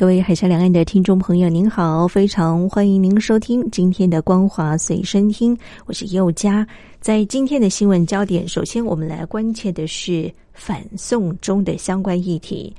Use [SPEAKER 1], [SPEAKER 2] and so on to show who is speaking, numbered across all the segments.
[SPEAKER 1] 各位海峡两岸的听众朋友，您好，非常欢迎您收听今天的光华随身听，我是佑佳。在今天的新闻焦点，首先我们来关切的是反送中的相关议题。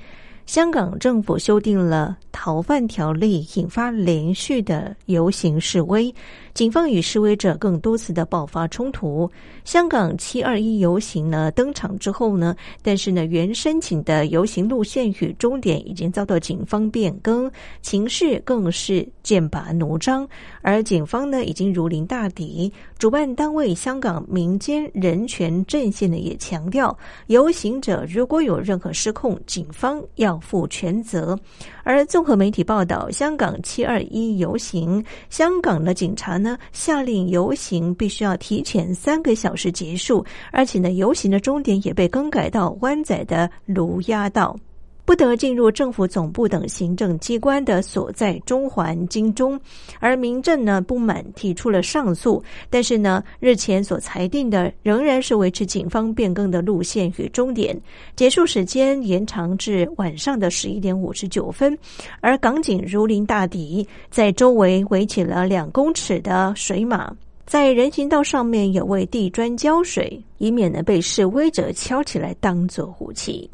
[SPEAKER 1] 香港政府修订了逃犯条例，引发连续的游行示威。警方与示威者更多次的爆发冲突。香港七二一游行呢登场之后呢，但是呢原申请的游行路线与终点已经遭到警方变更，情势更是剑拔弩张。而警方呢已经如临大敌。主办单位香港民间人权阵线呢也强调，游行者如果有任何失控，警方要负全责。而综合媒体报道，香港七二一游行，香港的警察。呢，下令游行必须要提前三个小时结束，而且呢，游行的终点也被更改到湾仔的卢押道。不得进入政府总部等行政机关的所在中环、金钟，而民政呢不满提出了上诉，但是呢日前所裁定的仍然是维持警方变更的路线与终点，结束时间延长至晚上的十一点五十九分，而港警如临大敌，在周围围起了两公尺的水马，在人行道上面也为地砖浇水，以免呢被示威者敲起来当做武器。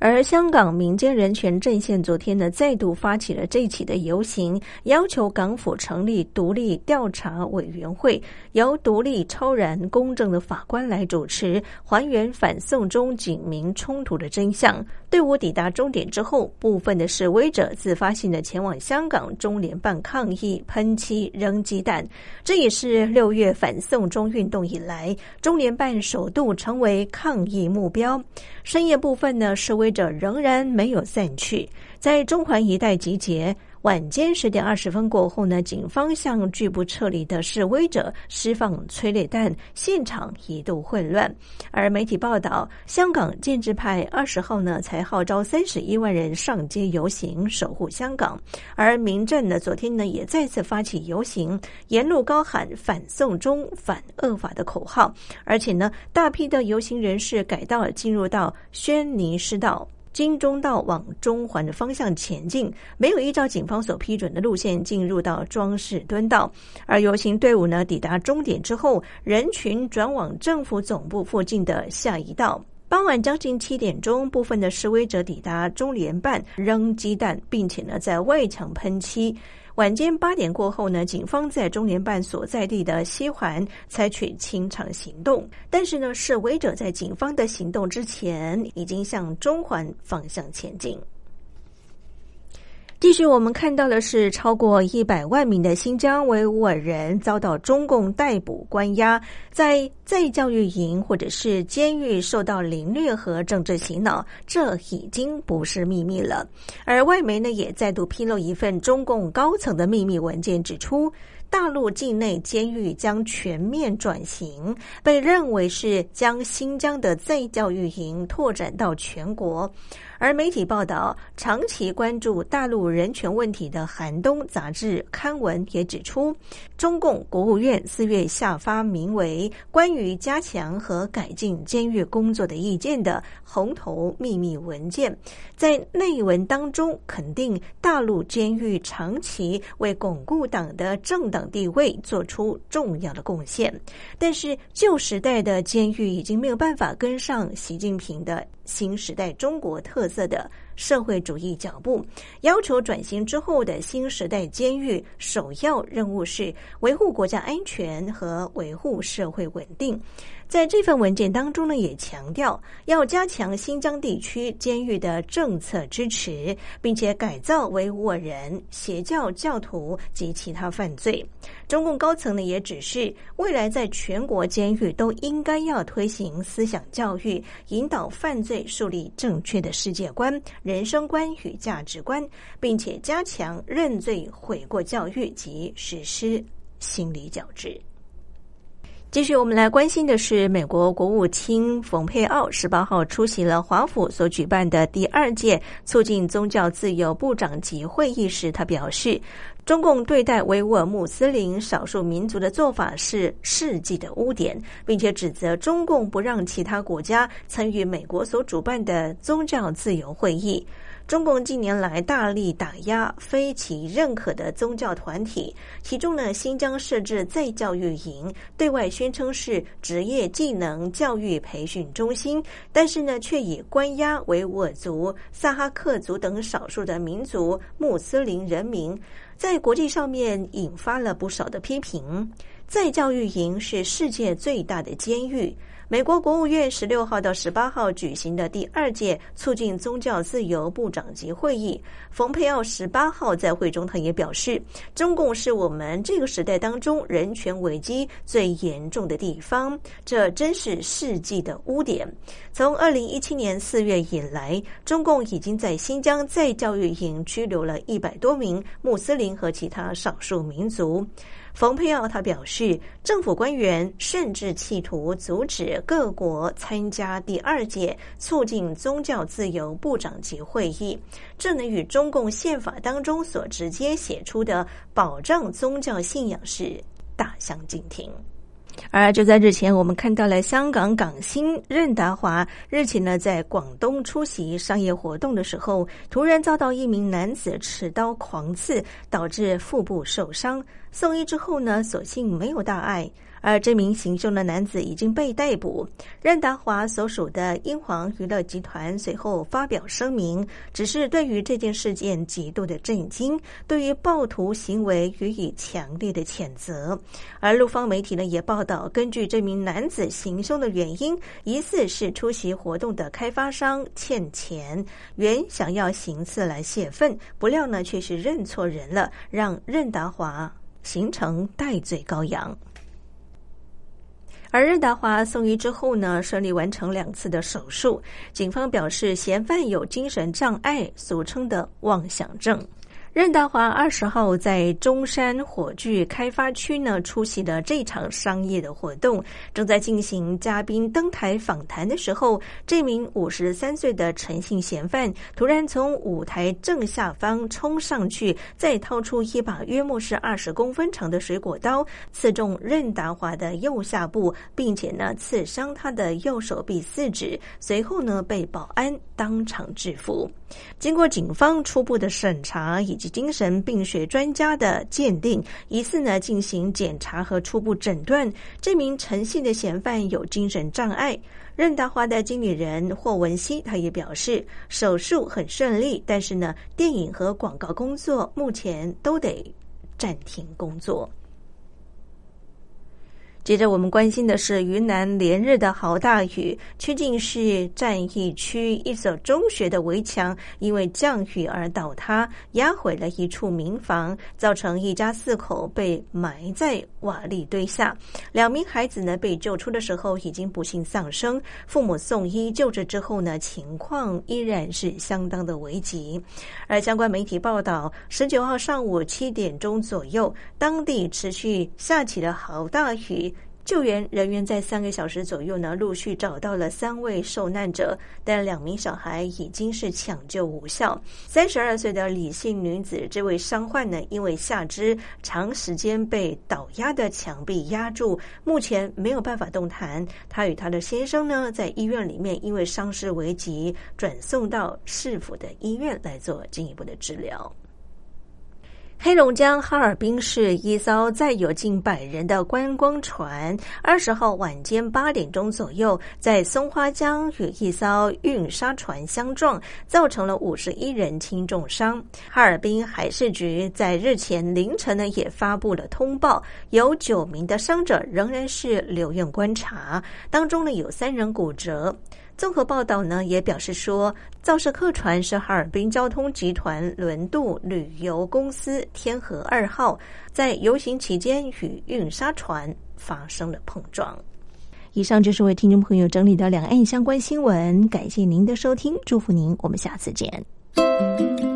[SPEAKER 1] 而香港民间人权阵线昨天呢，再度发起了这起的游行，要求港府成立独立调查委员会，由独立、超然、公正的法官来主持，还原反送中警民冲突的真相。队伍抵达终点之后，部分的示威者自发性的前往香港中联办抗议，喷漆、扔鸡蛋。这也是六月反送中运动以来，中联办首度成为抗议目标。深夜部分呢，示威。者仍然没有散去，在中环一带集结。晚间十点二十分过后呢，警方向拒不撤离的示威者释放催泪弹，现场一度混乱。而媒体报道，香港建制派二十号呢才号召三十一万人上街游行，守护香港。而民政呢，昨天呢也再次发起游行，沿路高喊“反送中、反恶法”的口号，而且呢，大批的游行人士改道进入到轩尼诗道。金钟道往中环的方向前进，没有依照警方所批准的路线进入到庄士敦道。而游行队伍呢，抵达终点之后，人群转往政府总部附近的下一道。傍晚将近七点钟，部分的示威者抵达中联办，扔鸡蛋，并且呢，在外墙喷漆。晚间八点过后呢，警方在中联办所在地的西环采取清场行动，但是呢，示威者在警方的行动之前，已经向中环方向前进。继续，我们看到的是超过一百万名的新疆维吾尔人遭到中共逮捕关押，在在教育营或者是监狱受到凌虐和政治洗脑，这已经不是秘密了。而外媒呢也再度披露一份中共高层的秘密文件，指出大陆境内监狱将全面转型，被认为是将新疆的在教育营拓展到全国。而媒体报道，长期关注大陆人权问题的《寒冬》杂志刊文也指出，中共国务院四月下发名为《关于加强和改进监狱工作的意见》的红头秘密文件，在内文当中肯定大陆监狱长期为巩固党的政党等地位做出重要的贡献，但是旧时代的监狱已经没有办法跟上习近平的。新时代中国特色的社会主义脚步，要求转型之后的新时代监狱首要任务是维护国家安全和维护社会稳定。在这份文件当中呢，也强调要加强新疆地区监狱的政策支持，并且改造维吾尔人、邪教教徒及其他犯罪。中共高层呢也指示，未来在全国监狱都应该要推行思想教育，引导犯罪树立正确的世界观、人生观与价值观，并且加强认罪悔过教育及实施心理矫治。继续，我们来关心的是，美国国务卿冯佩奥十八号出席了华府所举办的第二届促进宗教自由部长级会议时，他表示，中共对待维吾尔穆斯林少数民族的做法是世纪的污点，并且指责中共不让其他国家参与美国所主办的宗教自由会议。中共近年来大力打压非其认可的宗教团体，其中呢，新疆设置再教育营，对外宣称是职业技能教育培训中心，但是呢，却以关押维吾尔族、萨哈克族等少数的民族穆斯林人民，在国际上面引发了不少的批评。再教育营是世界最大的监狱。美国国务院十六号到十八号举行的第二届促进宗教自由部长级会议，冯佩奥十八号在会中他也表示，中共是我们这个时代当中人权危机最严重的地方，这真是世纪的污点。从二零一七年四月以来，中共已经在新疆再教育营拘留了一百多名穆斯林和其他少数民族。冯佩奥他表示，政府官员甚至企图阻止各国参加第二届促进宗教自由部长级会议，这能与中共宪法当中所直接写出的保障宗教信仰是大相径庭。而就在日前，我们看到了香港港星任达华日前呢在广东出席商业活动的时候，突然遭到一名男子持刀狂刺，导致腹部受伤。送医之后呢，所幸没有大碍。而这名行凶的男子已经被逮捕。任达华所属的英皇娱乐集团随后发表声明，只是对于这件事件极度的震惊，对于暴徒行为予以强烈的谴责。而陆方媒体呢也报道，根据这名男子行凶的原因，疑似是出席活动的开发商欠钱，原想要行刺来泄愤，不料呢却是认错人了，让任达华形成戴罪羔羊。而任达华送医之后呢，顺利完成两次的手术。警方表示，嫌犯有精神障碍，俗称的妄想症。任达华二十号在中山火炬开发区呢出席了这场商业的活动，正在进行嘉宾登台访谈的时候，这名五十三岁的陈姓嫌犯突然从舞台正下方冲上去，再掏出一把约莫是二十公分长的水果刀，刺中任达华的右下部，并且呢刺伤他的右手臂四指，随后呢被保安当场制服。经过警方初步的审查以及精神病学专家的鉴定，疑似呢进行检查和初步诊断，这名陈姓的嫌犯有精神障碍。任达华的经理人霍文熙他也表示，手术很顺利，但是呢，电影和广告工作目前都得暂停工作。接着，我们关心的是云南连日的好大雨，曲靖市战役区一所中学的围墙因为降雨而倒塌，压毁了一处民房，造成一家四口被埋在瓦砾堆下。两名孩子呢被救出的时候已经不幸丧生，父母送医救治之后呢，情况依然是相当的危急。而相关媒体报道，十九号上午七点钟左右，当地持续下起了好大雨。救援人员在三个小时左右呢，陆续找到了三位受难者，但两名小孩已经是抢救无效。三十二岁的李姓女子，这位伤患呢，因为下肢长时间被倒压的墙壁压住，目前没有办法动弹。她与她的先生呢，在医院里面因为伤势危急，转送到市府的医院来做进一步的治疗。黑龙江哈尔滨市一艘载有近百人的观光船，二十号晚间八点钟左右，在松花江与一艘运沙船相撞，造成了五十一人轻重伤。哈尔滨海事局在日前凌晨呢也发布了通报，有九名的伤者仍然是留院观察，当中呢有三人骨折。综合报道呢，也表示说，肇事客船是哈尔滨交通集团轮渡旅游公司天河二号，在游行期间与运沙船发生了碰撞。以上就是为听众朋友整理的两岸相关新闻，感谢您的收听，祝福您，我们下次见。